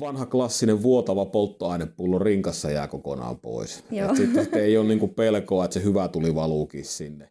vanha klassinen vuotava polttoainepullo rinkassa jää kokonaan pois. Sitten sit ei ole niinku pelkoa, että se hyvä tuli valuukin sinne.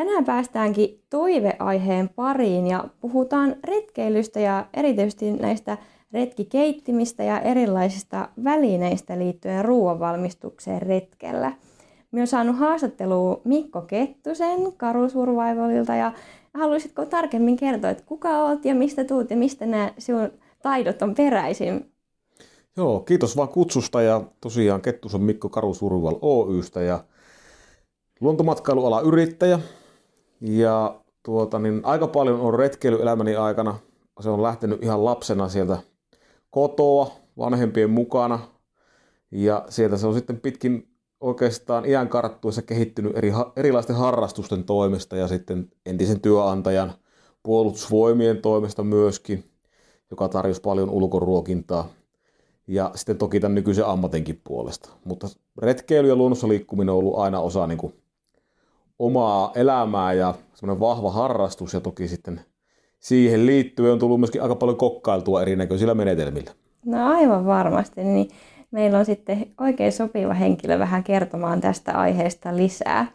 Tänään päästäänkin toiveaiheen pariin ja puhutaan retkeilystä ja erityisesti näistä retkikeittimistä ja erilaisista välineistä liittyen ruoanvalmistukseen retkellä. Minä olen saanut haastattelua Mikko Kettusen Karu Survivalilta ja haluaisitko tarkemmin kertoa, että kuka olet ja mistä tuut ja mistä nämä sinun taidot on peräisin? Joo, kiitos vaan kutsusta ja tosiaan Kettus on Mikko Karu Survival Oystä ja luontomatkailualan yrittäjä. Ja tuota, niin aika paljon on retkeilyelämäni aikana. Se on lähtenyt ihan lapsena sieltä kotoa vanhempien mukana. Ja sieltä se on sitten pitkin oikeastaan iän karttuessa kehittynyt eri, erilaisten harrastusten toimesta ja sitten entisen työnantajan puolustusvoimien toimesta myöskin, joka tarjosi paljon ulkoruokintaa. Ja sitten toki tämän nykyisen ammatinkin puolesta. Mutta retkeily ja luonnossa liikkuminen on ollut aina osa niin kuin omaa elämää ja semmoinen vahva harrastus ja toki sitten siihen liittyen on tullut myöskin aika paljon kokkailtua erinäköisillä menetelmillä. No aivan varmasti, niin meillä on sitten oikein sopiva henkilö vähän kertomaan tästä aiheesta lisää.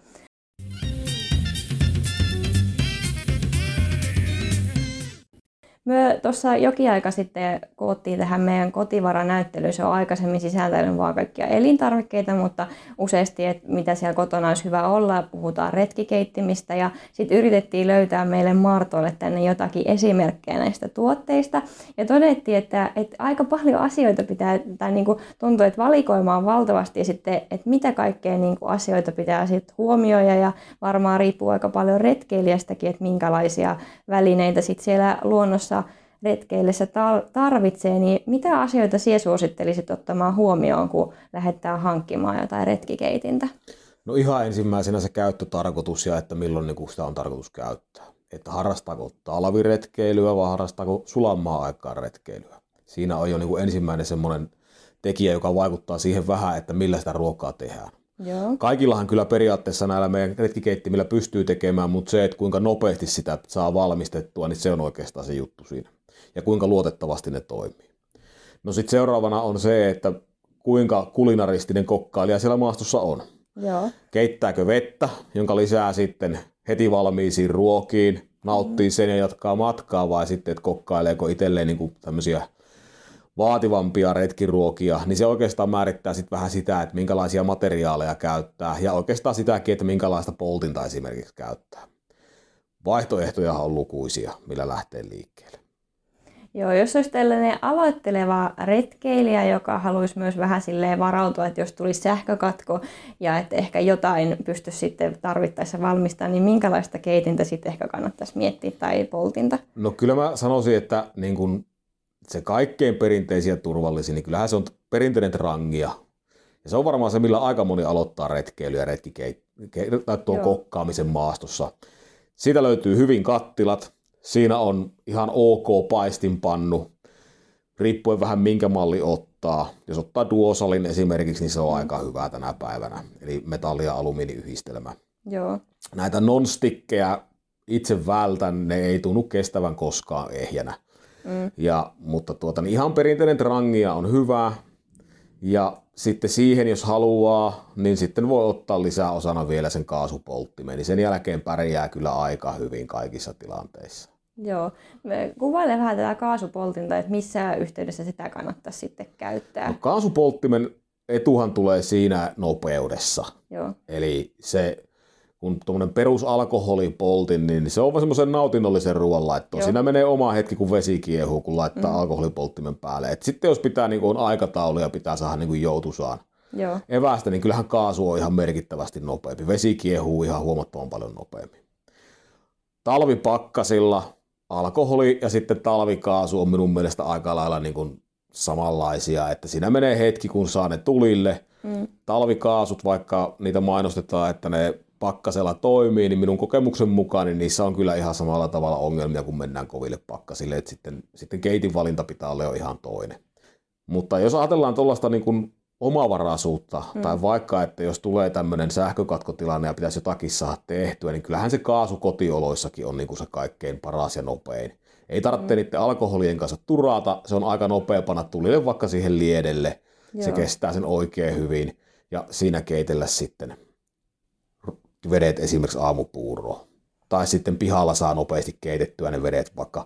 Me tuossa jokin aika sitten koottiin tähän meidän kotivaranäyttelyyn. Se on aikaisemmin sisältänyt vaan kaikkia elintarvikkeita, mutta useasti, että mitä siellä kotona olisi hyvä olla. Puhutaan retkikeittimistä ja sitten yritettiin löytää meille Martoille tänne jotakin esimerkkejä näistä tuotteista. Ja todettiin, että, että aika paljon asioita pitää, tai niin kuin tuntuu, että valikoima on valtavasti ja sitten, että mitä kaikkea niin kuin asioita pitää sitten huomioida ja varmaan riippuu aika paljon retkeilijästäkin, että minkälaisia välineitä sitten siellä luonnossa retkeillessä tarvitsee, niin mitä asioita sinä suosittelisit ottamaan huomioon, kun lähdetään hankkimaan jotain retkikeitintä? No ihan ensimmäisenä se käyttötarkoitus ja että milloin niin sitä on tarkoitus käyttää. Että harrastaako talviretkeilyä vai harrastaako sulamaa aikaan retkeilyä. Siinä on jo niin kuin ensimmäinen semmoinen tekijä, joka vaikuttaa siihen vähän, että millä sitä ruokaa tehdään. Joo. Kaikillahan kyllä periaatteessa näillä meidän retkikeittimillä pystyy tekemään, mutta se, että kuinka nopeasti sitä saa valmistettua, niin se on oikeastaan se juttu siinä ja kuinka luotettavasti ne toimii. No sitten seuraavana on se, että kuinka kulinaristinen kokkailija siellä maastossa on. Joo. Keittääkö vettä, jonka lisää sitten heti valmiisiin ruokiin, nauttii sen ja jatkaa matkaa, vai sitten, että kokkaileeko itselleen niin tämmöisiä vaativampia retkiruokia, niin se oikeastaan määrittää sitten vähän sitä, että minkälaisia materiaaleja käyttää ja oikeastaan sitäkin, että minkälaista poltinta esimerkiksi käyttää. Vaihtoehtoja on lukuisia, millä lähtee liikkeelle. Joo, jos olisi tällainen aloitteleva retkeilijä, joka haluaisi myös vähän silleen varautua, että jos tulisi sähkökatko ja että ehkä jotain pystyisi sitten tarvittaessa valmistamaan, niin minkälaista keitintä sitten ehkä kannattaisi miettiä tai poltinta? No kyllä mä sanoisin, että niin kun se kaikkein perinteisiä ja turvallisin, niin kyllähän se on perinteinen trangia. Ja se on varmaan se, millä aika moni aloittaa retkeily ja retkikeit, tai tuon kokkaamisen maastossa. Siitä löytyy hyvin kattilat, Siinä on ihan ok paistinpannu, riippuen vähän minkä malli ottaa. Jos ottaa duosalin esimerkiksi, niin se on aika hyvä tänä päivänä, eli metalli- ja alumiiniyhdistelmä. Joo. Näitä non-stickejä itse vältän, ne ei tunnu kestävän koskaan ehjänä. Mm. Ja, mutta tuota, niin ihan perinteinen trangia on hyvä. Ja sitten siihen, jos haluaa, niin sitten voi ottaa lisää osana vielä sen kaasupolttimen. Niin sen jälkeen pärjää kyllä aika hyvin kaikissa tilanteissa. Joo. Kuvaile vähän tätä kaasupoltinta, että missä yhteydessä sitä kannattaa sitten käyttää. No, kaasupolttimen etuhan tulee siinä nopeudessa. Joo. Eli se, kun tuommoinen perusalkoholipoltin, niin se on semmoisen nautinnollisen ruoan laitto. Siinä menee oma hetki, kun vesi kiehuu, kun laittaa mm. alkoholipolttimen päälle. Et sitten jos pitää niin on aikataulu ja pitää saada niin joutusaan Joo. evästä, niin kyllähän kaasu on ihan merkittävästi nopeampi. Vesi kiehuu ihan huomattavan paljon nopeammin. Talvipakkasilla alkoholi ja sitten talvikaasu on minun mielestä aika lailla niin kuin samanlaisia, että siinä menee hetki, kun saa ne tulille. Mm. Talvikaasut, vaikka niitä mainostetaan, että ne pakkasella toimii, niin minun kokemuksen mukaan niin niissä on kyllä ihan samalla tavalla ongelmia, kun mennään koville pakkasille, että sitten, sitten keitin valinta pitää olla jo ihan toinen. Mutta jos ajatellaan tuollaista niin kuin omavaraisuutta, mm. tai vaikka, että jos tulee tämmöinen sähkökatkotilanne ja pitäisi jotakin saada tehtyä, niin kyllähän se kaasu kotioloissakin on niin kuin se kaikkein paras ja nopein. Ei tarvitse mm. niiden alkoholien kanssa turata, se on aika nopea panna tulille vaikka siihen liedelle, Joo. se kestää sen oikein hyvin, ja siinä keitellä sitten vedet esimerkiksi aamupuuroa. Tai sitten pihalla saa nopeasti keitettyä ne vedet, vaikka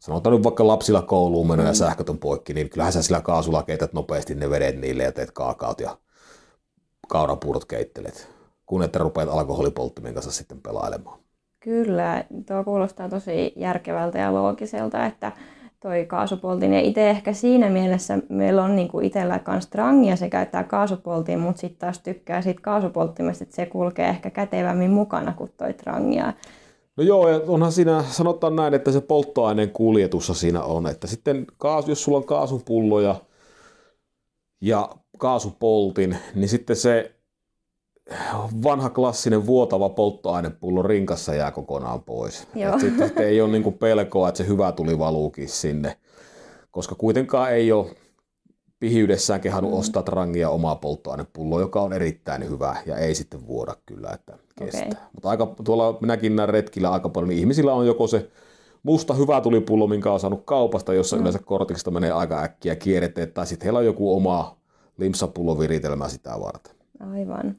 sanotaan nyt vaikka lapsilla kouluun meno ja sähköt on poikki, niin kyllähän sä sillä kaasulla keität nopeasti ne vedet niille ja teet kaakaut ja kaurapuurot keittelet, kun että rupeat alkoholipolttimen kanssa sitten pelailemaan. Kyllä, tuo kuulostaa tosi järkevältä ja loogiselta, että toi kaasupoltin. Ja itse ehkä siinä mielessä meillä on niinku itsellä myös trangia, se käyttää kaasupoltin, mutta sitten taas tykkää siitä kaasupolttimesta, että se kulkee ehkä kätevämmin mukana kuin toi trangia. No joo, ja onhan siinä, sanotaan näin, että se polttoaineen kuljetussa siinä on, että sitten kaasu, jos sulla on kaasupulloja ja kaasupoltin, niin sitten se vanha klassinen vuotava polttoainepullo rinkassa jää kokonaan pois. Sitten, sitten ei ole niin pelkoa, että se hyvä tuli valuukin sinne, koska kuitenkaan ei ole pihiydessään kehannut mm. ostaa rangia omaa polttoainepulloa, joka on erittäin hyvä ja ei sitten vuoda kyllä, että kestää. Okay. Mutta aika, tuolla minäkin näen retkillä aika paljon, niin ihmisillä on joko se musta hyvä tulipullo, minkä on saanut kaupasta, jossa mm. yleensä kortista menee aika äkkiä kierreteet, tai sitten heillä on joku oma limsapulloviritelmä sitä varten. Aivan.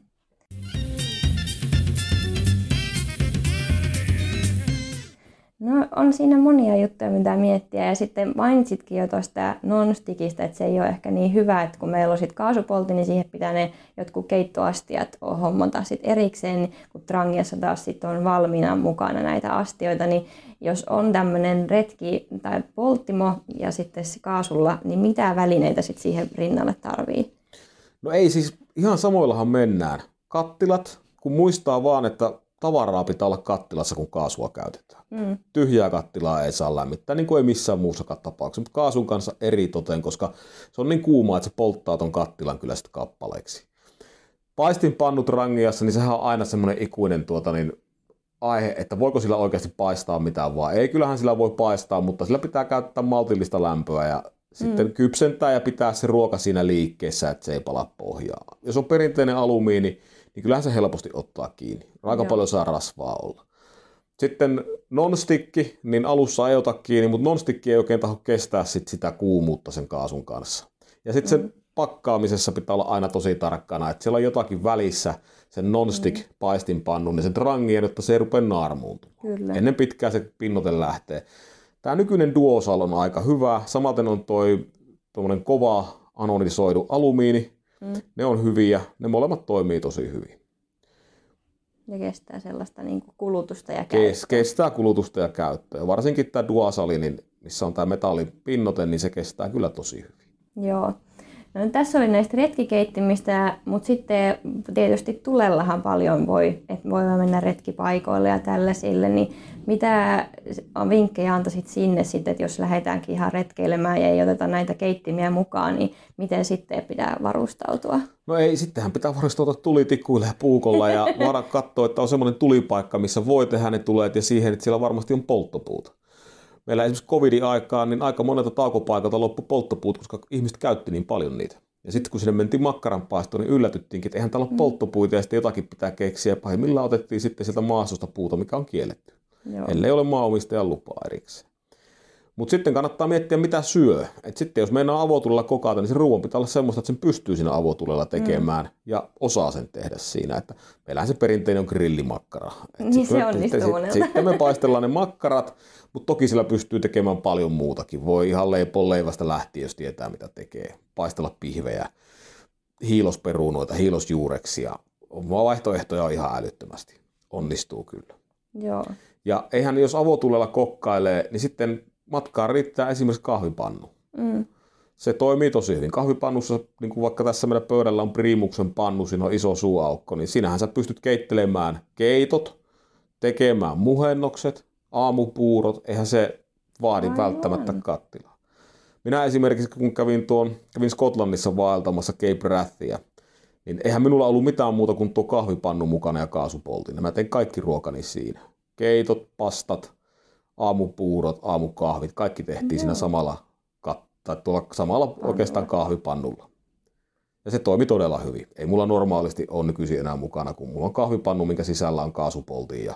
No on siinä monia juttuja, mitä miettiä. Ja sitten mainitsitkin jo tuosta non-stickistä, että se ei ole ehkä niin hyvä, että kun meillä on sitten kaasupolti, niin siihen pitää ne jotkut keittoastiat hommata sitten erikseen, niin kun Trangiassa taas sitten on valmiina mukana näitä astioita, niin jos on tämmöinen retki tai polttimo ja sitten kaasulla, niin mitä välineitä sitten siihen rinnalle tarvii? No ei siis, ihan samoillahan mennään. Kattilat, kun muistaa vaan, että tavaraa pitää olla kattilassa, kun kaasua käytetään. Mm. Tyhjää kattilaa ei saa lämmittää, niin kuin ei missään muussa tapauksessa, mutta kaasun kanssa eri toteen, koska se on niin kuuma, että se polttaa ton kattilan kyllä sitten kappaleiksi. Paistinpannut rangiassa, niin sehän on aina semmoinen ikuinen tuota, niin aihe, että voiko sillä oikeasti paistaa mitään vai ei. Kyllähän sillä voi paistaa, mutta sillä pitää käyttää maltillista lämpöä ja sitten mm. kypsentää ja pitää se ruoka siinä liikkeessä, että se ei pala pohjaa. Jos on perinteinen alumiini, niin kyllähän se helposti ottaa kiinni. Aika Joo. paljon saa rasvaa olla. Sitten nonstikki, niin alussa ei ota kiinni, mutta nonstikki ei oikein taho kestää sit sitä kuumuutta sen kaasun kanssa. Ja sitten mm. sen pakkaamisessa pitää olla aina tosi tarkkana, että siellä on jotakin välissä sen nonstick mm. paistinpannu, niin sen trangien, että se ei rupea naarmuuntumaan. Ennen pitkää se pinnote lähtee. Tämä nykyinen Duosal on aika hyvä. Samaten on toi kova anodisoidu alumiini, Mm. Ne on hyviä, ne molemmat toimii tosi hyvin. Ja kestää sellaista niin kuin kulutusta ja käyttöä. Kestää kulutusta ja käyttöä. Varsinkin tämä Duasali, niin missä on tämä metallipinnote, niin se kestää kyllä tosi hyvin. Joo. No, tässä oli näistä retkikeittimistä, mutta sitten tietysti tulellahan paljon voi, että voi mennä retkipaikoille ja tällaisille, niin mitä vinkkejä antaisit sinne sitten, että jos lähdetäänkin ihan retkeilemään ja ei oteta näitä keittimiä mukaan, niin miten sitten pitää varustautua? No ei, sittenhän pitää varustautua tulitikuilla ja puukolla ja vara katsoa, että on semmoinen tulipaikka, missä voi tehdä ne tuleet ja siihen, että siellä varmasti on polttopuuta. Meillä esimerkiksi covidin aikaan niin aika monelta taukopaikalta loppu polttopuut, koska ihmiset käytti niin paljon niitä. Ja sitten kun sinne mentiin makkaranpaistoon, niin yllätyttiinkin, että eihän täällä ole mm. polttopuita ja sitten jotakin pitää keksiä. Pahimmillaan otettiin sitten sieltä maastosta puuta, mikä on kielletty. Joo. ellei ole maanomistajan lupaa erikseen. Mutta sitten kannattaa miettiä, mitä syö. Et sitten jos meinaa avotulella kokata, niin se ruoan pitää olla semmoista, että sen pystyy siinä avotulella tekemään mm. ja osaa sen tehdä siinä. Että meillähän se perinteinen on grillimakkara. Et niin se onnistuu sitten, sitten me paistellaan ne makkarat, mutta toki sillä pystyy tekemään paljon muutakin. Voi ihan leipon leivästä lähtien, jos tietää mitä tekee. Paistella pihvejä, hiilosperunoita, hiilosjuureksia. Vaihtoehtoja on ihan älyttömästi. Onnistuu kyllä. Joo. Ja eihän jos avotulella kokkailee, niin sitten matkaan riittää esimerkiksi kahvipannu. Mm. Se toimii tosi hyvin. Kahvipannussa, niin kuin vaikka tässä meidän pöydällä on Primuksen pannu, siinä on iso suuaukko, niin sinähän sä pystyt keittelemään keitot, tekemään muhennokset, aamupuurot, eihän se vaadi Aivan. välttämättä kattilaa. Minä esimerkiksi, kun kävin, tuon, kävin Skotlannissa vaeltamassa Cape Rathia, niin eihän minulla ollut mitään muuta kuin tuo kahvipannu mukana ja kaasupoltin. Mä tein kaikki ruokani siinä. Keitot, pastat, aamupuurot, aamukahvit, kaikki tehtiin no. siinä samalla, tai tuolla samalla Pannulla. oikeastaan kahvipannulla. Ja se toimi todella hyvin. Ei mulla normaalisti ole nykyisin enää mukana, kun mulla on kahvipannu, minkä sisällä on kaasupolti ja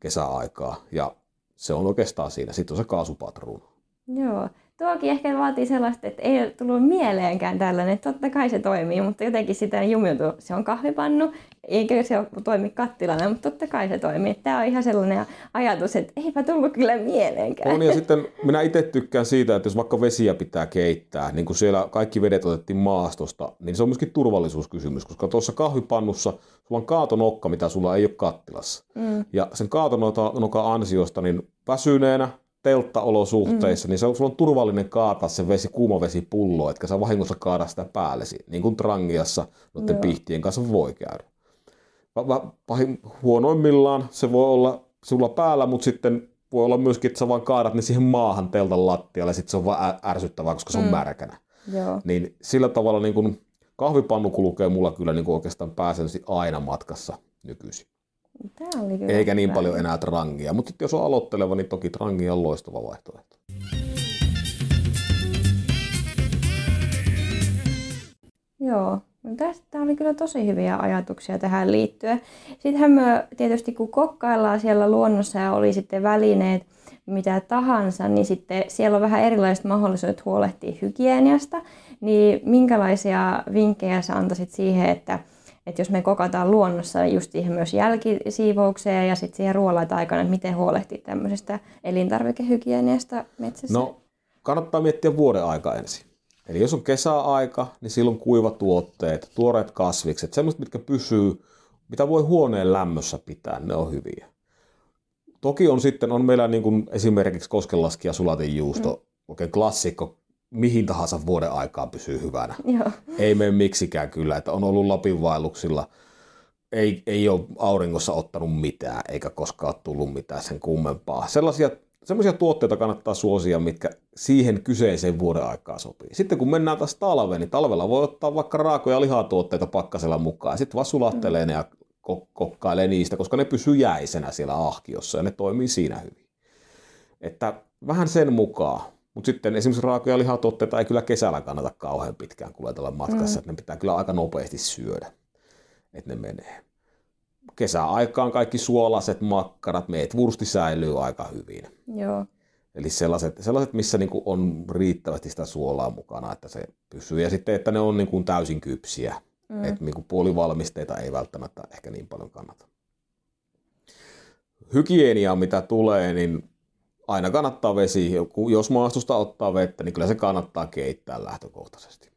kesäaikaa. Ja se on oikeastaan siinä. Sitten on se kaasupatruun. Joo. Tuokin ehkä vaatii sellaista, että ei ole tullut mieleenkään tällainen, että totta kai se toimii, mutta jotenkin sitä jumiutuu. Se on kahvipannu, eikä se toimi kattilana, mutta totta kai se toimii. Tämä on ihan sellainen ajatus, että eipä tullut kyllä mieleenkään. On ja sitten minä itse tykkään siitä, että jos vaikka vesiä pitää keittää, niin kun siellä kaikki vedet otettiin maastosta, niin se on myöskin turvallisuuskysymys, koska tuossa kahvipannussa sulla on kaatonokka, mitä sulla ei ole kattilassa. Mm. Ja sen kaatonokan ansiosta niin väsyneenä telttaolosuhteissa, mm. niin se on, sulla on turvallinen kaataa se vesi, kuuma vesi pullo, etkä sä vahingossa kaada sitä päällesi, niin kuin Trangiassa noiden Joo. pihtien kanssa voi käydä. Pahin, huonoimmillaan se voi olla sulla päällä, mutta sitten voi olla myöskin, että sä vaan kaadat ne siihen maahan teltan lattialle, ja sitten se on vaan ärsyttävää, koska se on mm. märkänä. Joo. Niin sillä tavalla niin kun kahvipannu kulkee mulla kyllä niin oikeastaan pääsääntöisesti aina matkassa nykyisin. Tämä oli kyllä Eikä niin paljon enää trangia, mutta jos on aloitteleva, niin toki trangia on loistava vaihtoehto. Joo, no tästä oli kyllä tosi hyviä ajatuksia tähän liittyen. Sittenhän me tietysti kun kokkaillaan siellä luonnossa ja oli sitten välineet mitä tahansa, niin sitten siellä on vähän erilaiset mahdollisuudet huolehtia hygieniasta. Niin minkälaisia vinkkejä sä antaisit siihen, että että jos me kokataan luonnossa just siihen myös jälkisiivoukseen ja sitten siihen ruoanlaita-aikana, että miten huolehtii tämmöisestä elintarvikehygieniasta metsässä? No, kannattaa miettiä vuoden aika ensin. Eli jos on kesäaika, niin silloin kuivatuotteet, tuoreet kasvikset, semmoiset, mitkä pysyy, mitä voi huoneen lämmössä pitää, ne on hyviä. Toki on sitten, on meillä niin kuin esimerkiksi koskenlaskija sulatejuusto, mm. oikein klassikko mihin tahansa vuoden aikaan pysyy hyvänä. Joo. Ei mene miksikään kyllä, että on ollut Lapin vaelluksilla, ei, ei ole auringossa ottanut mitään, eikä koskaan ole tullut mitään sen kummempaa. Sellaisia, sellaisia tuotteita kannattaa suosia, mitkä siihen kyseiseen vuoden aikaan sopii. Sitten kun mennään taas talveen, niin talvella voi ottaa vaikka raakoja lihatuotteita pakkasella mukaan, sitten vaan sulattelee ne ja kokkailee niistä, koska ne pysyy jäisenä siellä ahkiossa, ja ne toimii siinä hyvin. Että vähän sen mukaan. Mutta sitten esimerkiksi raakoja lihatuotteita ei kyllä kesällä kannata kauhean pitkään kuljetella matkassa, mm. että ne pitää kyllä aika nopeasti syödä, että ne menee. Kesäaikaan kaikki suolaset makkarat, meet vursti säilyy aika hyvin. Joo. Eli sellaiset, sellaiset missä niinku on riittävästi sitä suolaa mukana, että se pysyy. Ja sitten, että ne on niinku täysin kypsiä. Mm. Että niinku puolivalmisteita ei välttämättä ehkä niin paljon kannata. Hygienia, mitä tulee, niin aina kannattaa vesi, jos maastosta ottaa vettä, niin kyllä se kannattaa keittää lähtökohtaisesti.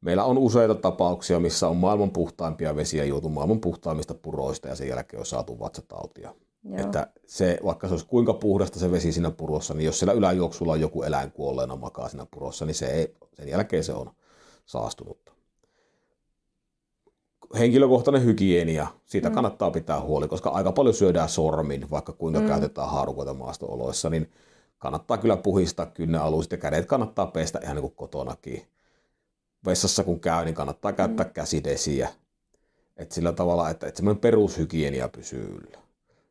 Meillä on useita tapauksia, missä on maailman puhtaimpia vesiä juotu maailman puhtaimmista puroista ja sen jälkeen on saatu vatsatautia. Joo. Että se, vaikka se olisi kuinka puhdasta se vesi siinä purossa, niin jos siellä yläjuoksulla on joku eläin kuolleena makaa siinä purossa, niin se ei, sen jälkeen se on saastunutta henkilökohtainen hygienia, siitä mm. kannattaa pitää huoli, koska aika paljon syödään sormin, vaikka kuinka mm. käytetään haarukoita maastooloissa, niin kannattaa kyllä puhistaa kynnealuiset ja kädet kannattaa pestä ihan niin kuin kotonakin. Vessassa kun käy, niin kannattaa mm. käyttää mm. käsidesiä. Et sillä tavalla, että, että semmoinen perushygienia pysyy yllä.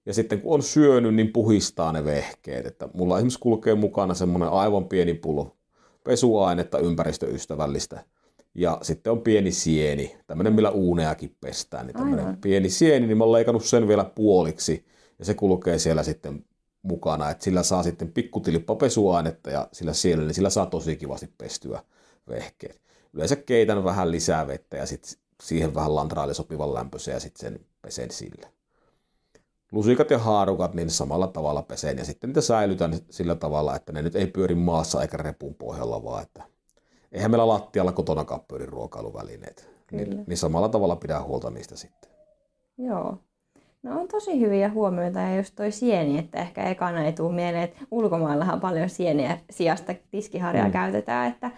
Ja sitten kun on syönyt, niin puhistaa ne vehkeet. Että mulla esimerkiksi kulkee mukana semmoinen aivan pieni pullo pesuainetta ympäristöystävällistä – ja sitten on pieni sieni, tämmöinen millä uuneakin pestään, niin tämmöinen Aivan. pieni sieni, niin mä oon leikannut sen vielä puoliksi ja se kulkee siellä sitten mukana, että sillä saa sitten pikkutilippa pesuainetta ja sillä siellä, niin sillä saa tosi kivasti pestyä vehkeet. Yleensä keitän vähän lisää vettä ja sitten siihen vähän lantraali sopivan lämpöisen ja sitten sen pesen sillä. Lusikat ja haarukat niin samalla tavalla pesen ja sitten niitä säilytän sillä tavalla, että ne nyt ei pyöri maassa eikä repun pohjalla, vaan että eihän meillä lattialla kotona pyöri ruokailuvälineet. Niin, niin samalla tavalla pidä huolta niistä sitten. Joo. No on tosi hyviä huomioita ja just toi sieni, että ehkä ekana ei tule mieleen, että ulkomaillahan paljon sieniä sijasta tiskiharjaa mm. käytetään, että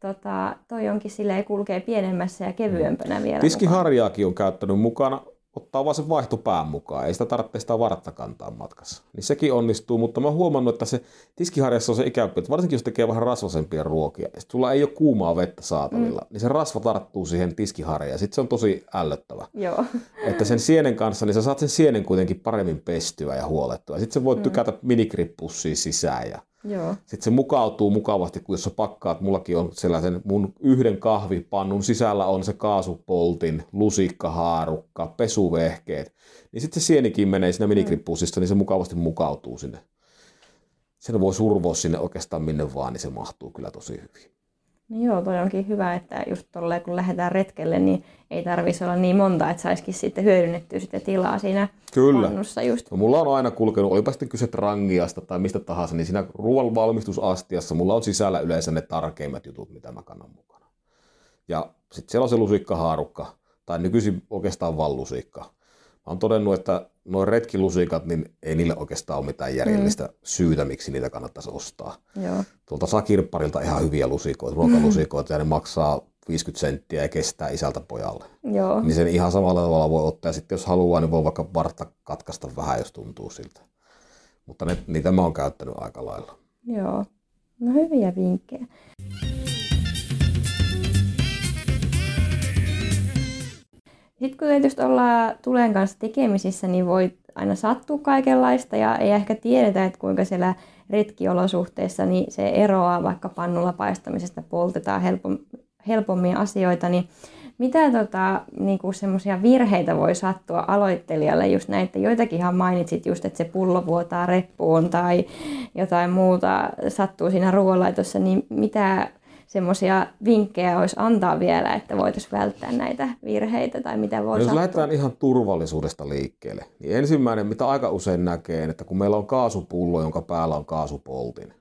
tota, toi onkin silleen kulkee pienemmässä ja kevyempänä vielä. Tiskiharjaakin on käyttänyt mukana ottaa vaan sen vaihtopään mukaan, ei sitä tarvitse sitä vartta kantaa matkassa. Niin sekin onnistuu, mutta mä huomannut, että se tiskiharjassa on se ikävä, että varsinkin jos tekee vähän rasvasempia ruokia, ja sulla ei ole kuumaa vettä saatavilla, mm. niin se rasva tarttuu siihen tiskiharjaan, ja sitten se on tosi ällöttävä. Joo. Että sen sienen kanssa, niin sä saat sen sienen kuitenkin paremmin pestyä ja huolettua. Ja sitten se voit mm. tykätä minikrippussiin sisään ja Sitten se mukautuu mukavasti, kun jos sä pakkaat, mullakin on sellaisen, mun yhden kahvipannun sisällä on se kaasupoltin, lusikkahaarukka, pesuvehkeet. Niin sitten se sienikin menee siinä minikrippuusissa, niin se mukavasti mukautuu sinne. Sen voi survoa sinne oikeastaan minne vaan, niin se mahtuu kyllä tosi hyvin. No joo, toi onkin hyvä, että just tolleen kun lähdetään retkelle, niin ei tarvitsisi olla niin monta, että saisikin sitten hyödynnettyä sitä tilaa siinä Kyllä. pannussa just. No, mulla on aina kulkenut, olipa sitten kyse rangiasta tai mistä tahansa, niin siinä ruoan valmistusastiassa mulla on sisällä yleensä ne tarkeimmat jutut, mitä mä kannan mukana. Ja sitten siellä on se lusikkahaarukka, tai nykyisin oikeastaan vaan lusikka. Mä oon todennut, että nuo retkilusikat, niin ei niille oikeastaan ole mitään järjellistä mm. syytä, miksi niitä kannattaisi ostaa. Joo. Tuolta saa kirpparilta ihan hyviä lusikoita, ruokalusikoita, ja ne maksaa 50 senttiä ja kestää isältä pojalle. Joo. Niin sen ihan samalla tavalla voi ottaa, ja sitten jos haluaa, niin voi vaikka vartta katkaista vähän, jos tuntuu siltä. Mutta ne, niitä mä oon käyttänyt aika lailla. Joo. No hyviä vinkkejä. Sitten kun tietysti ollaan tulen kanssa tekemisissä, niin voi aina sattua kaikenlaista ja ei ehkä tiedetä, että kuinka siellä retkiolosuhteissa niin se eroaa vaikka pannulla paistamisesta, poltetaan helpom, helpommin asioita, niin mitä tota, niinku semmoisia virheitä voi sattua aloittelijalle just näitä, joitakin ihan mainitsit just, että se pullo vuotaa reppuun tai jotain muuta sattuu siinä ruoanlaitossa, niin mitä semmoisia vinkkejä olisi antaa vielä, että voitaisiin välttää näitä virheitä tai mitä voi Jos sattua? lähdetään ihan turvallisuudesta liikkeelle, niin ensimmäinen, mitä aika usein näkee, että kun meillä on kaasupullo, jonka päällä on kaasupoltin,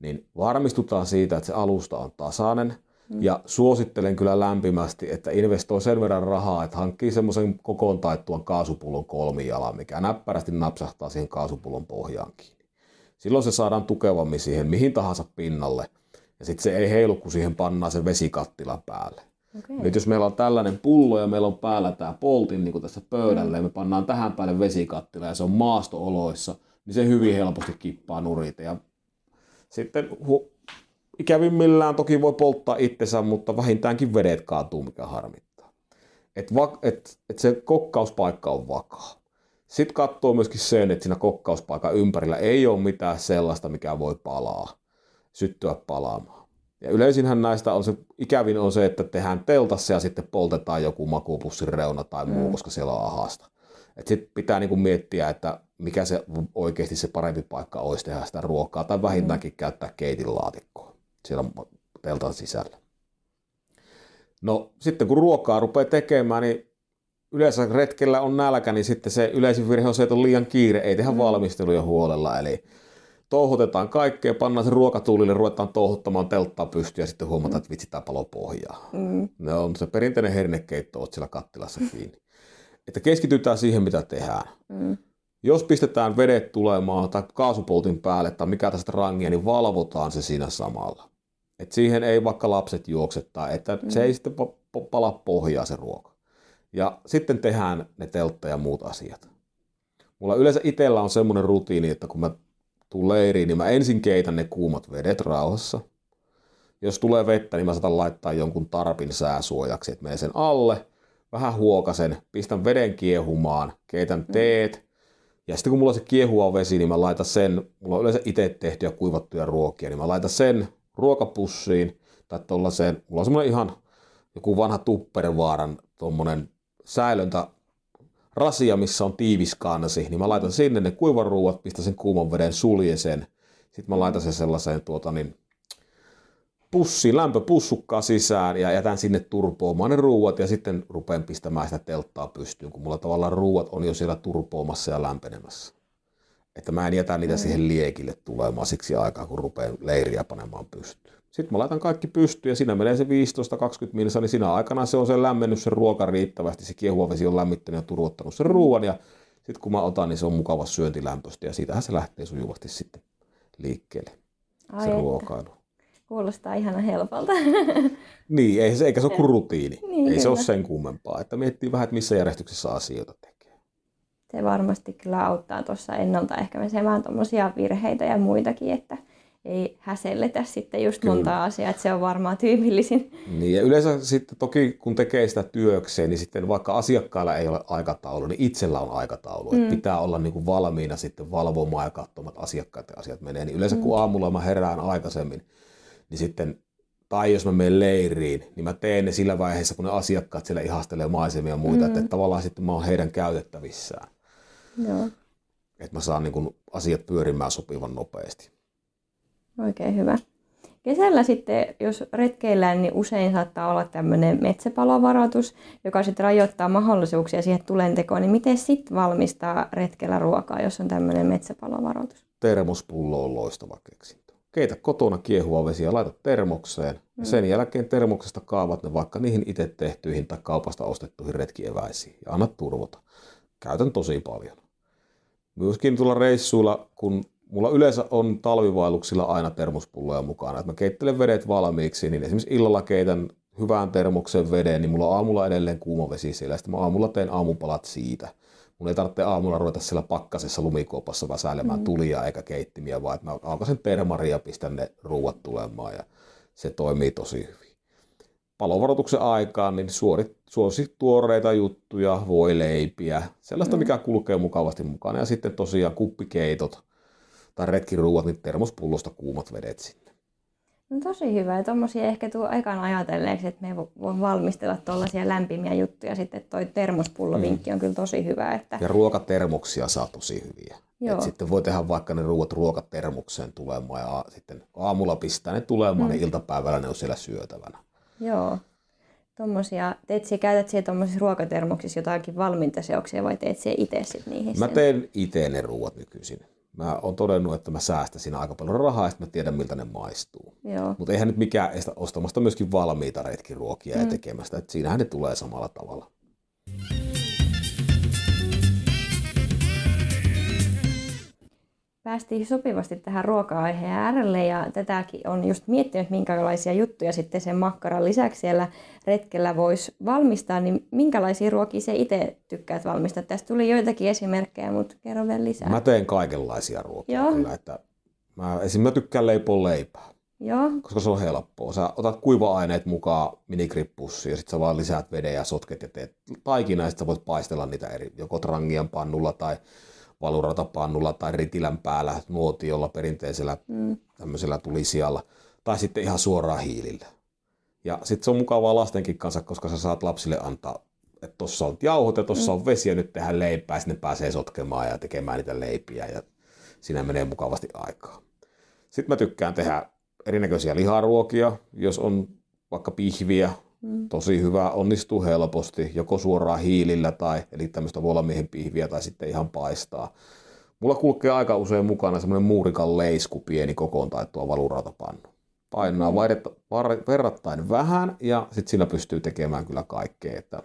niin varmistutaan siitä, että se alusta on tasainen. Mm. Ja suosittelen kyllä lämpimästi, että investoi sen verran rahaa, että hankkii semmoisen kokoon taittuvan kaasupullon kolmijalan, mikä näppärästi napsahtaa siihen kaasupullon pohjaan kiinni. Silloin se saadaan tukevammin siihen mihin tahansa pinnalle. Ja sitten se ei heilu, kun siihen pannaan se vesikattila päälle. Okay. Nyt jos meillä on tällainen pullo ja meillä on päällä tämä poltin niin kuin tässä pöydällä mm. ja me pannaan tähän päälle vesikattila ja se on maastooloissa, niin se hyvin helposti kippaa nurite. Ja sitten hu- ikävimmillään toki voi polttaa itsensä, mutta vähintäänkin vedet kaatuu, mikä harmittaa. Et, va- et, et se kokkauspaikka on vakaa. Sitten katsoo myöskin sen, että siinä kokkauspaikan ympärillä ei ole mitään sellaista, mikä voi palaa, syttyä palaamaan. Ja yleisinhän näistä on se, ikävin on se, että tehdään teltassa ja sitten poltetaan joku makupussin reuna tai muu, mm. koska siellä on ahasta. Sitten pitää niinku miettiä, että mikä se oikeasti se parempi paikka olisi tehdä sitä ruokaa tai vähintäänkin käyttää keitin laatikkoa siellä teltan sisällä. No sitten kun ruokaa rupeaa tekemään, niin yleensä retkellä on nälkä, niin sitten se yleisin virhe on se, että on liian kiire, ei tehdä mm. valmisteluja huolella. Eli touhutetaan kaikkea, pannaan se ruokatuulille, ruvetaan touhuttamaan telttaa pystyä ja sitten huomataan, että vitsi, tämä palo pohjaa. Mm. Ne on se perinteinen hernekeitto, oot siellä kattilassa kiinni. Että keskitytään siihen, mitä tehdään. Mm. Jos pistetään vedet tulemaan tai kaasupoltin päälle tai mikä tästä rangia, niin valvotaan se siinä samalla. Et siihen ei vaikka lapset juokse tai että mm. se ei sitten pala pohjaa se ruoka. Ja sitten tehdään ne teltta ja muut asiat. Mulla yleensä itsellä on semmoinen rutiini, että kun mä tuun leiriin, niin mä ensin keitän ne kuumat vedet rauhassa. Jos tulee vettä, niin mä saatan laittaa jonkun tarpin sääsuojaksi, että menee sen alle, vähän huokasen, pistän veden kiehumaan, keitän mm. teet, ja sitten kun mulla se kiehuva vesi, niin mä laitan sen, mulla on yleensä itse tehtyjä kuivattuja ruokia, niin mä laitan sen ruokapussiin tai tuollaiseen, mulla on semmoinen ihan joku vanha Tuppervaaran tuommoinen säilöntä rasia, missä on tiivis kansi, niin mä laitan sinne ne kuivaruuat, pistän sen kuuman veden, suljen sen. Sitten mä laitan sen sellaiseen tuota, niin, pussiin, lämpöpussukkaa sisään ja jätän sinne turpoamaan ne ruuat ja sitten rupean pistämään sitä telttaa pystyyn, kun mulla tavallaan ruuat on jo siellä turpoamassa ja lämpenemässä. Että mä en jätä niitä mm. siihen liekille tulemaan siksi aikaa, kun rupean leiriä panemaan pystyyn. Sitten mä laitan kaikki pystyyn ja siinä menee se 15-20 milsa, niin siinä aikana se on sen lämmennyt se ruoka riittävästi, se kiehuva on lämmittänyt ja turvottanut sen ruoan ja sitten kun mä otan, niin se on mukava syöntilämpöistä ja siitähän se lähtee sujuvasti sitten liikkeelle, Ai se että. ruokailu. Kuulostaa ihana helpolta. Niin, ei se, eikä se ole kuin rutiini. Niin, ei se ole kyllä. sen kummempaa. Että miettii vähän, että missä järjestyksessä asioita tekee. Se varmasti kyllä auttaa tuossa ennaltaehkäisemään tuommoisia virheitä ja muitakin, että ei häselletä sitten just Kyllä. monta asiaa, että se on varmaan tyypillisin. Niin, ja yleensä sitten toki kun tekee sitä työkseen, niin sitten vaikka asiakkailla ei ole aikataulu, niin itsellä on aikataulu. Mm. Että pitää olla niin kuin valmiina sitten valvomaan ja katsomaan, että asiakkaiden asiat menee. Niin yleensä kun aamulla mä herään aikaisemmin, niin sitten, tai jos mä menen leiriin, niin mä teen ne sillä vaiheessa, kun ne asiakkaat siellä ihastelee maisemia ja muita, mm. että, että tavallaan sitten mä oon heidän käytettävissään. Joo, Että mä saan niin kuin asiat pyörimään sopivan nopeasti. Oikein hyvä. Kesällä sitten, jos retkeillään, niin usein saattaa olla tämmöinen metsäpalovaroitus, joka sitten rajoittaa mahdollisuuksia siihen tulentekoon. Niin miten sitten valmistaa retkellä ruokaa, jos on tämmöinen metsäpalovaroitus? termospullo on loistava keksintö. Keitä kotona kiehuva vesi ja laita termokseen. Ja sen jälkeen termoksesta kaavat ne vaikka niihin itse tehtyihin tai kaupasta ostettuihin retkieväisiin ja anna turvota. Käytän tosi paljon. Myöskin tuolla reissuilla, kun mulla yleensä on talvivailuksilla aina termospulloja mukana, että mä keittelen vedet valmiiksi, niin esimerkiksi illalla keitän hyvään termoksen veden, niin mulla on aamulla edelleen kuuma vesi siellä, ja sitten mä aamulla teen aamupalat siitä. Mun ei tarvitse aamulla ruveta siellä pakkasessa lumikuopassa väsäilemään mm. tulia eikä keittimiä, vaan että mä aukasen termaria ja pistän ne ruuat tulemaan ja se toimii tosi hyvin. Palovaroituksen aikaan niin suorit, suosi tuoreita juttuja, voi leipiä, sellaista mm. mikä kulkee mukavasti mukana ja sitten tosiaan kuppikeitot tai retkiruuat, niin termospullosta kuumat vedet sinne. No tosi hyvä. Ja tommosia ehkä tuu ekan ajatelleeksi, että me vo- voin valmistella tuollaisia lämpimiä juttuja. Sitten toi termospullovinkki on kyllä tosi hyvä. Että... Ja ruokatermoksia saa tosi hyviä. Joo. Et sitten voi tehdä vaikka ne ruuat ruokatermokseen tulemaan ja sitten aamulla pistää ne tulemaan, mm. niin iltapäivällä ne on siellä syötävänä. Joo. Tommosia, teet siellä, käytät siellä tommosissa ruokatermoksissa jotakin valmiita seoksia vai teet siellä itse sit niihin Mä teen itse ne ruuat nykyisin. Mä oon todennut, että mä säästän siinä aika paljon rahaa ja sitten mä tiedän, miltä ne maistuu. Mutta eihän nyt mikään estä ostamasta myöskin valmiita retkiruokia mm. ja tekemästä. Et siinähän ne tulee samalla tavalla. Päästiin sopivasti tähän ruoka-aiheen äärelle ja tätäkin on just miettinyt, minkälaisia juttuja sitten sen makkaran lisäksi siellä retkellä voisi valmistaa, niin minkälaisia ruokia se itse tykkäät valmistaa? Tästä tuli joitakin esimerkkejä, mutta kerro vielä lisää. Mä teen kaikenlaisia ruokia Joo. kyllä. Että mä, esimerkiksi mä tykkään leipoa leipää. Joo, koska se on helppoa. Sä otat kuiva-aineet mukaan minikrippussiin ja sitten sä vaan lisäät veden ja sotket ja teet taikinaa ja sit sä voit paistella niitä eri, joko trangian pannulla tai valuratapannulla tai ritilän päällä nuotiolla perinteisellä mm. tämmöisellä tulisijalla tai sitten ihan suoraan hiilillä. Ja sitten se on mukavaa lastenkin kanssa, koska sä saat lapsille antaa, että tossa on jauhot ja tossa mm. on vesi ja nyt tehdään leipää ja sitten ne pääsee sotkemaan ja tekemään niitä leipiä ja siinä menee mukavasti aikaa. Sitten mä tykkään tehdä erinäköisiä liharuokia, jos on vaikka pihviä, mm. tosi hyvä, onnistuu helposti, joko suoraan hiilillä tai eli tämmöistä volamiehen pihviä tai sitten ihan paistaa. Mulla kulkee aika usein mukana semmoinen muurikan leisku, pieni kokoon taittua valurautapannu. Painaa var- verrattain vähän ja sitten sillä pystyy tekemään kyllä kaikkea. Että...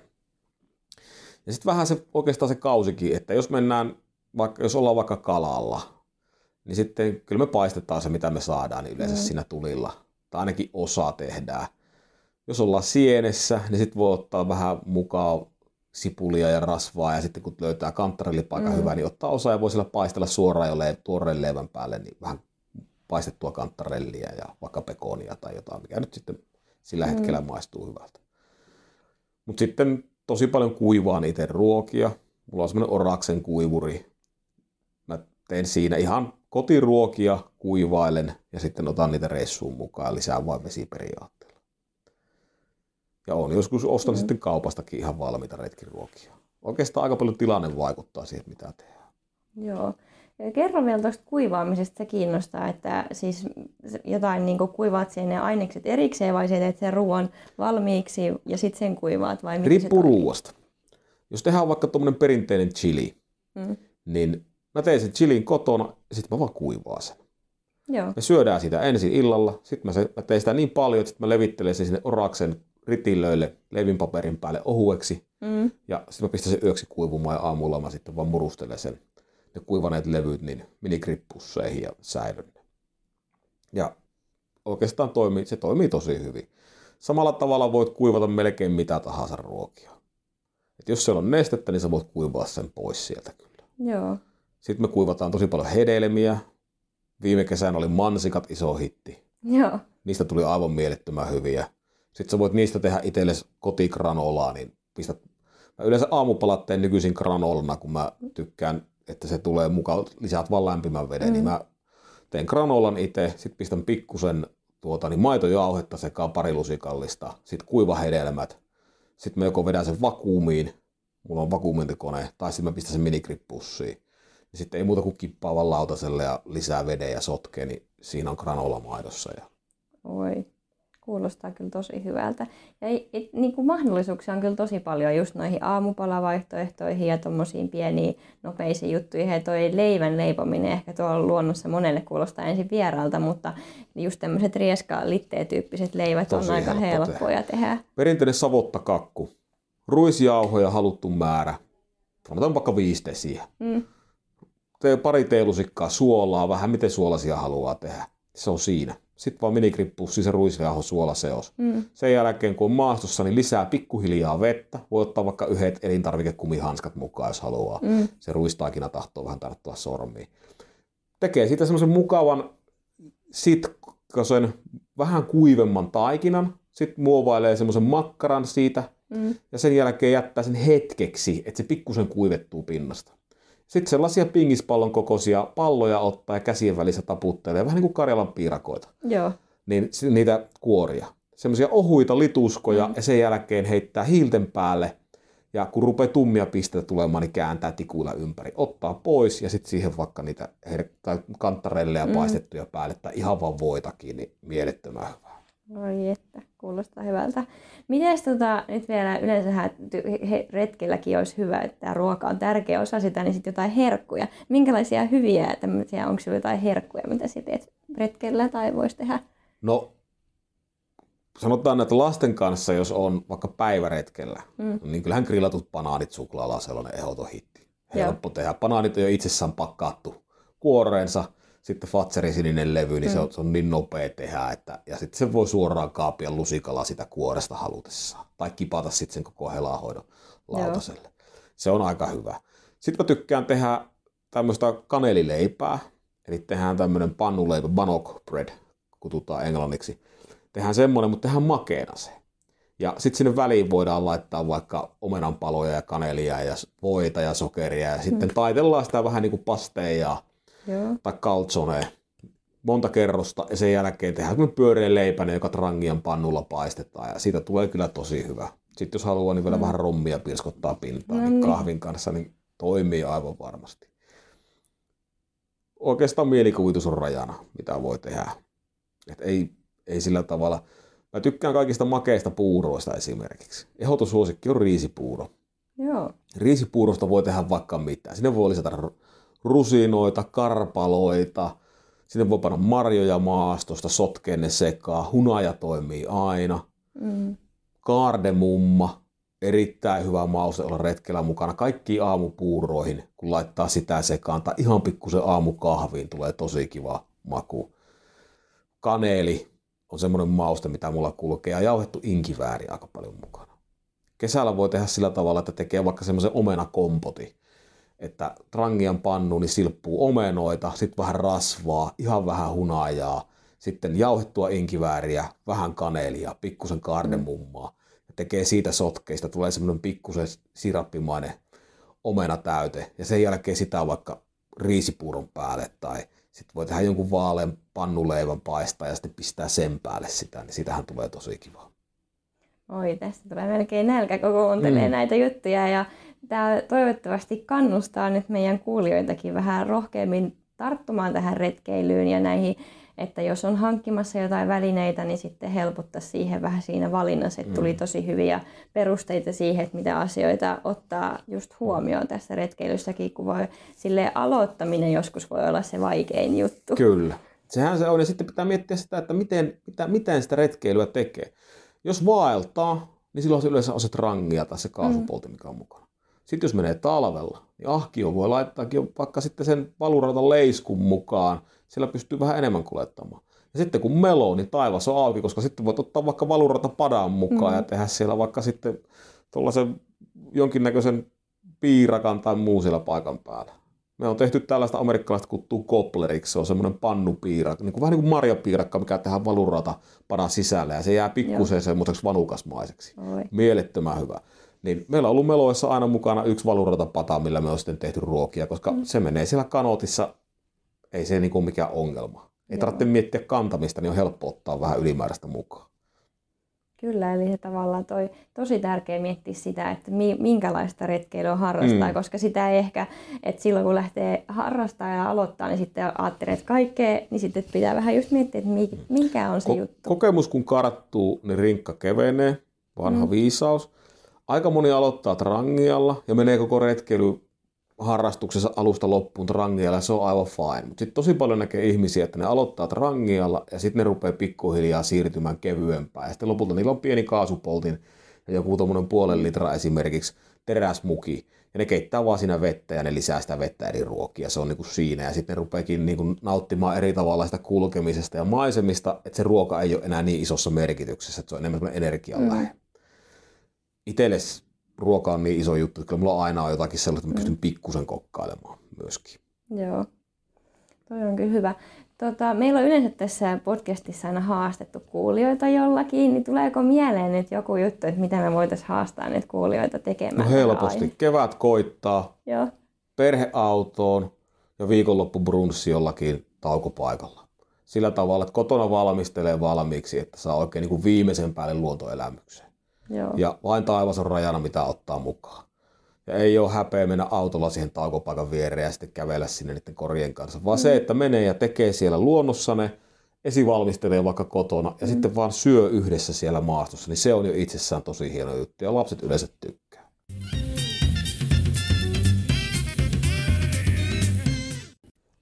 Ja sitten vähän se oikeastaan se kausikin, että jos mennään, vaikka, jos ollaan vaikka kalalla, niin sitten kyllä me paistetaan se, mitä me saadaan niin yleensä mm. siinä tulilla. Tai ainakin osa tehdään. Jos ollaan sienessä, niin sitten voi ottaa vähän mukaan sipulia ja rasvaa, ja sitten kun löytää kantarellipaikan mm. hyvä, niin ottaa osa ja voi sillä paistella suoraan jo le- tuoreen leivän päälle, niin vähän paistettua kantarellia ja vaikka pekonia tai jotain, mikä nyt sitten sillä hetkellä mm. maistuu hyvältä. Mutta sitten tosi paljon kuivaan itse ruokia. Mulla on semmoinen oraksen kuivuri. Mä teen siinä ihan kotiruokia, kuivailen ja sitten otan niitä reissuun mukaan ja lisään vain vesiperiaatteella. Ja on joskus ostan mm. sitten kaupastakin ihan valmiita retkiruokia. Oikeastaan aika paljon tilanne vaikuttaa siihen, mitä tehdään. joo. Ja kerro vielä tuosta kuivaamisesta, se kiinnostaa, että siis jotain niin kuivaat sen ne ainekset erikseen vai sä teet sen ruoan valmiiksi ja sitten sen kuivaat vai Riippuu se ruuasta. Jos tehdään vaikka tuommoinen perinteinen chili, Mm. niin mä teen sen chilin kotona ja sitten mä vaan kuivaan sen. Joo, Me syödään sitä ensin illalla, sitten mä, se, mä teen sitä niin paljon, että mä levittelen sen sinne oraksen ritilöille leivinpaperin päälle ohueksi. mm. Ja sitten mä pistän sen yöksi kuivumaan ja aamulla mä sitten vaan murustelen sen ne kuivaneet levyt niin minikrippusseihin ja säilön ne. Ja oikeastaan toimii, se toimii tosi hyvin. Samalla tavalla voit kuivata melkein mitä tahansa ruokia. Et jos siellä on nestettä, niin sä voit kuivaa sen pois sieltä kyllä. Joo. Sitten me kuivataan tosi paljon hedelmiä. Viime kesänä oli mansikat iso hitti. Joo. Niistä tuli aivan mielettömän hyviä. Sitten sä voit niistä tehdä itsellesi kotigranolaa, niin pistät... Mä yleensä aamupalat teen nykyisin granolana, kun mä tykkään, että se tulee mukaan, lisäät vaan lämpimän veden, mm. niin mä teen granolan itse, sitten pistän pikkusen tuota, niin maitojauhetta sekaan pari lusikallista, sitten kuivahedelmät, sitten mä joko vedän sen vakuumiin, mulla on vakuumintikone, tai sitten mä pistän sen minigrippussiin. Ja sitten ei muuta kuin kippaa vaan lautaselle ja lisää veden ja sotkee, niin siinä on granola maidossa. Ja... Oi, kuulostaa kyllä tosi hyvältä. Ja et, niin kuin mahdollisuuksia on kyllä tosi paljon just noihin aamupalavaihtoehtoihin ja tuommoisiin pieniin nopeisiin juttuihin. Ja toi leivän leipominen ehkä tuolla luonnossa monelle kuulostaa ensin vieraalta, mutta just tämmöiset rieska tyyppiset leivät tosi on aika helppoja tehdä. tehdä. Perinteinen savottakakku. Ruisjauhoja haluttu määrä. Sanotaan vaikka viisi desiä. Mm. Tee pari teelusikkaa suolaa, vähän miten suolasia haluaa tehdä. Se on siinä sitten vaan minigrippussi se ruisjauho suolaseos. Mm. Sen jälkeen kun on maastossa, niin lisää pikkuhiljaa vettä. Voi ottaa vaikka yhdet elintarvikekumihanskat mukaan, jos haluaa. Mm. Se ruistaakina tahtoo vähän tarttua sormiin. Tekee siitä semmoisen mukavan sitkosen, vähän kuivemman taikinan. Sitten muovailee semmoisen makkaran siitä. Mm. Ja sen jälkeen jättää sen hetkeksi, että se pikkusen kuivettuu pinnasta. Sitten sellaisia pingispallon kokoisia palloja ottaa ja käsien välissä taputtelee, vähän niin kuin Karjalan piirakoita. Joo. Niin niitä kuoria. Semmoisia ohuita lituskoja mm. ja sen jälkeen heittää hiilten päälle. Ja kun rupeaa tummia pisteitä tulemaan, niin kääntää tikuilla ympäri. Ottaa pois ja sitten siihen vaikka niitä her- tai kantarelleja mm. paistettuja päälle tai ihan vaan voitakin, niin mielettömän hyvää. Oi että, kuulostaa hyvältä. Miten tota, nyt vielä yleensä retkelläkin olisi hyvä, että tämä ruoka on tärkeä osa sitä, niin sitten jotain herkkuja. Minkälaisia hyviä tämmöisiä, onko sinulla jotain herkkuja, mitä sinä teet retkellä tai voisi tehdä? No, sanotaan, että lasten kanssa, jos on vaikka päiväretkellä, mm. niin kyllähän grillatut banaanit suklaalla on sellainen ehdoton hitti. Helppo Joo. tehdä. Banaanit on jo itsessään pakattu kuoreensa sitten Fatserin sininen levy, niin mm. se, on, se on niin nopea tehdä, että, ja sitten se voi suoraan kaapia lusikalla sitä kuoresta halutessaan. Tai kipata sitten sen koko helahoidon lautaselle. Joo. Se on aika hyvä. Sitten mä tykkään tehdä tämmöistä kanelileipää, eli tehdään tämmöinen pannuleipä, bannock bread, kututaan englanniksi. Tehdään semmoinen, mutta tehdään makeena se. Ja sitten sinne väliin voidaan laittaa vaikka omenanpaloja ja kanelia ja voita ja sokeria ja sitten mm. taitellaan sitä vähän niin kuin pasteja Joo. tai kaltsone monta kerrosta ja sen jälkeen tehdään pyöreä leipäinen, joka trangian pannulla paistetaan ja siitä tulee kyllä tosi hyvä. Sitten jos haluaa, niin vielä mm. vähän rommia pirskottaa pintaan, no niin, niin kahvin kanssa niin toimii aivan varmasti. Oikeastaan mielikuvitus on rajana, mitä voi tehdä. Et ei, ei sillä tavalla. Mä tykkään kaikista makeista puuroista esimerkiksi. Ehdotusuosikki on riisipuuro. Joo. Riisipuurosta voi tehdä vaikka mitä. Sinne voi lisätä rusinoita, karpaloita, sinne voi panna marjoja maastosta, sotkea ne sekaa, hunaja toimii aina, mm. kaardemumma, erittäin hyvä mauste olla retkellä mukana. Kaikki aamupuuroihin, kun laittaa sitä sekaan, tai ihan pikkusen aamukahviin, tulee tosi kiva maku. Kaneeli on semmoinen mauste, mitä mulla kulkee, ja jauhettu inkivääri aika paljon mukana. Kesällä voi tehdä sillä tavalla, että tekee vaikka semmoisen omenakompoti, että trangian pannu niin silppuu omenoita, sitten vähän rasvaa, ihan vähän hunajaa, sitten jauhettua inkivääriä, vähän kanelia, pikkusen kardemummaa. Ja tekee siitä sotkeista, tulee semmoinen pikkusen sirappimainen omena täyte. Ja sen jälkeen sitä vaikka riisipuuron päälle tai sitten voi tehdä jonkun vaalean pannuleivän paistaa ja sitten pistää sen päälle sitä, niin sitähän tulee tosi kiva. Oi, tästä tulee melkein nälkä, kun kuuntelee mm. näitä juttuja. Ja tämä toivottavasti kannustaa nyt meidän kuulijoitakin vähän rohkeammin tarttumaan tähän retkeilyyn ja näihin, että jos on hankkimassa jotain välineitä, niin sitten helpottaa siihen vähän siinä valinnassa, että tuli mm. tosi hyviä perusteita siihen, että mitä asioita ottaa just huomioon tässä retkeilyssäkin, kun voi sille aloittaminen joskus voi olla se vaikein juttu. Kyllä. Sehän se on, ja sitten pitää miettiä sitä, että miten, mitä, miten sitä retkeilyä tekee. Jos vaeltaa, niin silloin se yleensä on se trangia tai se kaasupolti, mikä on mukana. Sitten jos menee talvella, niin ahkio voi laittaakin vaikka sitten sen valurautan leiskun mukaan. Sillä pystyy vähän enemmän kuljettamaan. Ja sitten kun meloo, niin taivas on auki, koska sitten voit ottaa vaikka valurata padan mukaan mm. ja tehdä siellä vaikka sitten tuollaisen jonkinnäköisen piirakan tai muu siellä paikan päällä. Me on tehty tällaista amerikkalaista kuttua koppleriksi, se on semmoinen pannupiirakka, niin kuin, vähän niin kuin marjapiirakka, mikä tehdään valurata padan sisälle ja se jää pikkuseen semmoiseksi vanukasmaiseksi. Oi. Mielettömän hyvä. Niin meillä on ollut meloissa aina mukana yksi pata, millä me on sitten tehty ruokia, koska mm. se menee siellä kanotissa, ei se niin kuin mikään ongelma. Ei Joo. tarvitse miettiä kantamista, niin on helppo ottaa vähän ylimääräistä mukaan. Kyllä, eli se tavallaan toi, tosi tärkeä miettiä sitä, että mi, minkälaista retkeilyä harrastaa, mm. koska sitä ei ehkä, että silloin kun lähtee harrastaa ja aloittaa, niin sitten ajattelee, että kaikkea, niin sitten pitää vähän just miettiä, että mikä on se Ko- juttu. Kokemus kun karttuu, niin rinkka kevenee, vanha mm. viisaus. Aika moni aloittaa trangialla ja menee koko retkeily harrastuksessa alusta loppuun trangialla se on aivan fine. Mutta sitten tosi paljon näkee ihmisiä, että ne aloittaa trangialla ja sitten ne rupeaa pikkuhiljaa siirtymään kevyempään. Ja sitten lopulta niillä on pieni kaasupoltin ja joku tuommoinen puolen litra esimerkiksi teräsmuki. Ja ne keittää vaan siinä vettä ja ne lisää sitä vettä eri ruokia. Se on niinku siinä. Ja sitten ne rupeakin niinku nauttimaan eri tavalla sitä kulkemisesta ja maisemista, että se ruoka ei ole enää niin isossa merkityksessä, että se on enemmän energian mm. Itelles ruoka on niin iso juttu, että kyllä mulla aina on jotakin sellaista, että mä pystyn mm. pikkusen kokkailemaan myöskin. Joo, toi on kyllä hyvä. Tota, meillä on yleensä tässä podcastissa aina haastettu kuulijoita jollakin, niin tuleeko mieleen nyt joku juttu, että mitä me voitaisiin haastaa nyt kuulijoita tekemään? No helposti. Kevät koittaa. Joo. Perheautoon ja viikonloppu brunssi jollakin taukopaikalla. Sillä tavalla, että kotona valmistelee valmiiksi, että saa oikein niin kuin viimeisen päälle luontoelämykseen. Joo. Ja vain taivas on rajana, mitä ottaa mukaan. Ja ei ole häpeä mennä autolla siihen taukopaikan viereen ja sitten kävellä sinne niiden korien kanssa, vaan mm. se, että menee ja tekee siellä luonnossa ne, esivalmistelee vaikka kotona ja mm. sitten vaan syö yhdessä siellä maastossa, niin se on jo itsessään tosi hieno juttu ja lapset yleensä tykkää.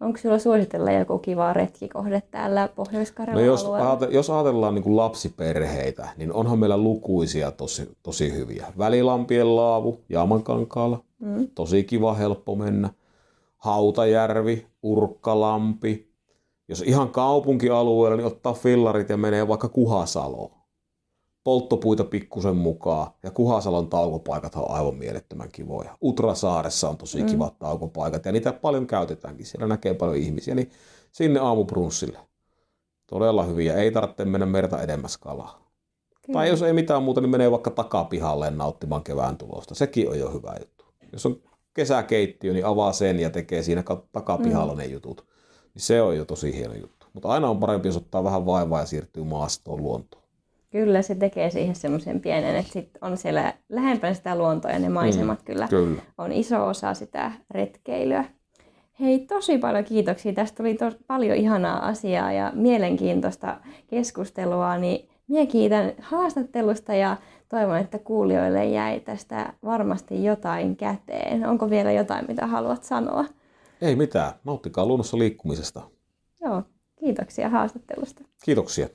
Onko sinulla suositella joku kiva retkikohde täällä pohjois no jos, jos ajatellaan niin lapsiperheitä, niin onhan meillä lukuisia tosi, tosi hyviä. Välilampien laavu Jaamankankaalla, mm. tosi kiva, helppo mennä. Hautajärvi, Urkkalampi. Jos ihan kaupunkialueella, niin ottaa fillarit ja menee vaikka Kuhasaloon polttopuita pikkusen mukaan. Ja Kuhasalon taukopaikat on aivan mielettömän kivoja. Utrasaaressa on tosi mm. kivat taukopaikat ja niitä paljon käytetäänkin. Siellä näkee paljon ihmisiä, niin sinne aamuprunssille. Todella hyviä. Ei tarvitse mennä merta edemmäs kalaa. Kyllä. Tai jos ei mitään muuta, niin menee vaikka takapihalle nauttimaan kevään tulosta. Sekin on jo hyvä juttu. Jos on kesäkeittiö, niin avaa sen ja tekee siinä takapihalla mm. ne jutut. Niin se on jo tosi hieno juttu. Mutta aina on parempi, jos ottaa vähän vaivaa ja siirtyy maastoon luontoon. Kyllä se tekee siihen semmoisen pienen, että sit on siellä lähempänä sitä luontoa ja ne maisemat mm, kyllä, kyllä on iso osa sitä retkeilyä. Hei, tosi paljon kiitoksia. Tästä tuli tos, paljon ihanaa asiaa ja mielenkiintoista keskustelua. Niin minä kiitän haastattelusta ja toivon, että kuulijoille jäi tästä varmasti jotain käteen. Onko vielä jotain, mitä haluat sanoa? Ei mitään. Nauttikaa luonnossa liikkumisesta. Joo, kiitoksia haastattelusta. Kiitoksia.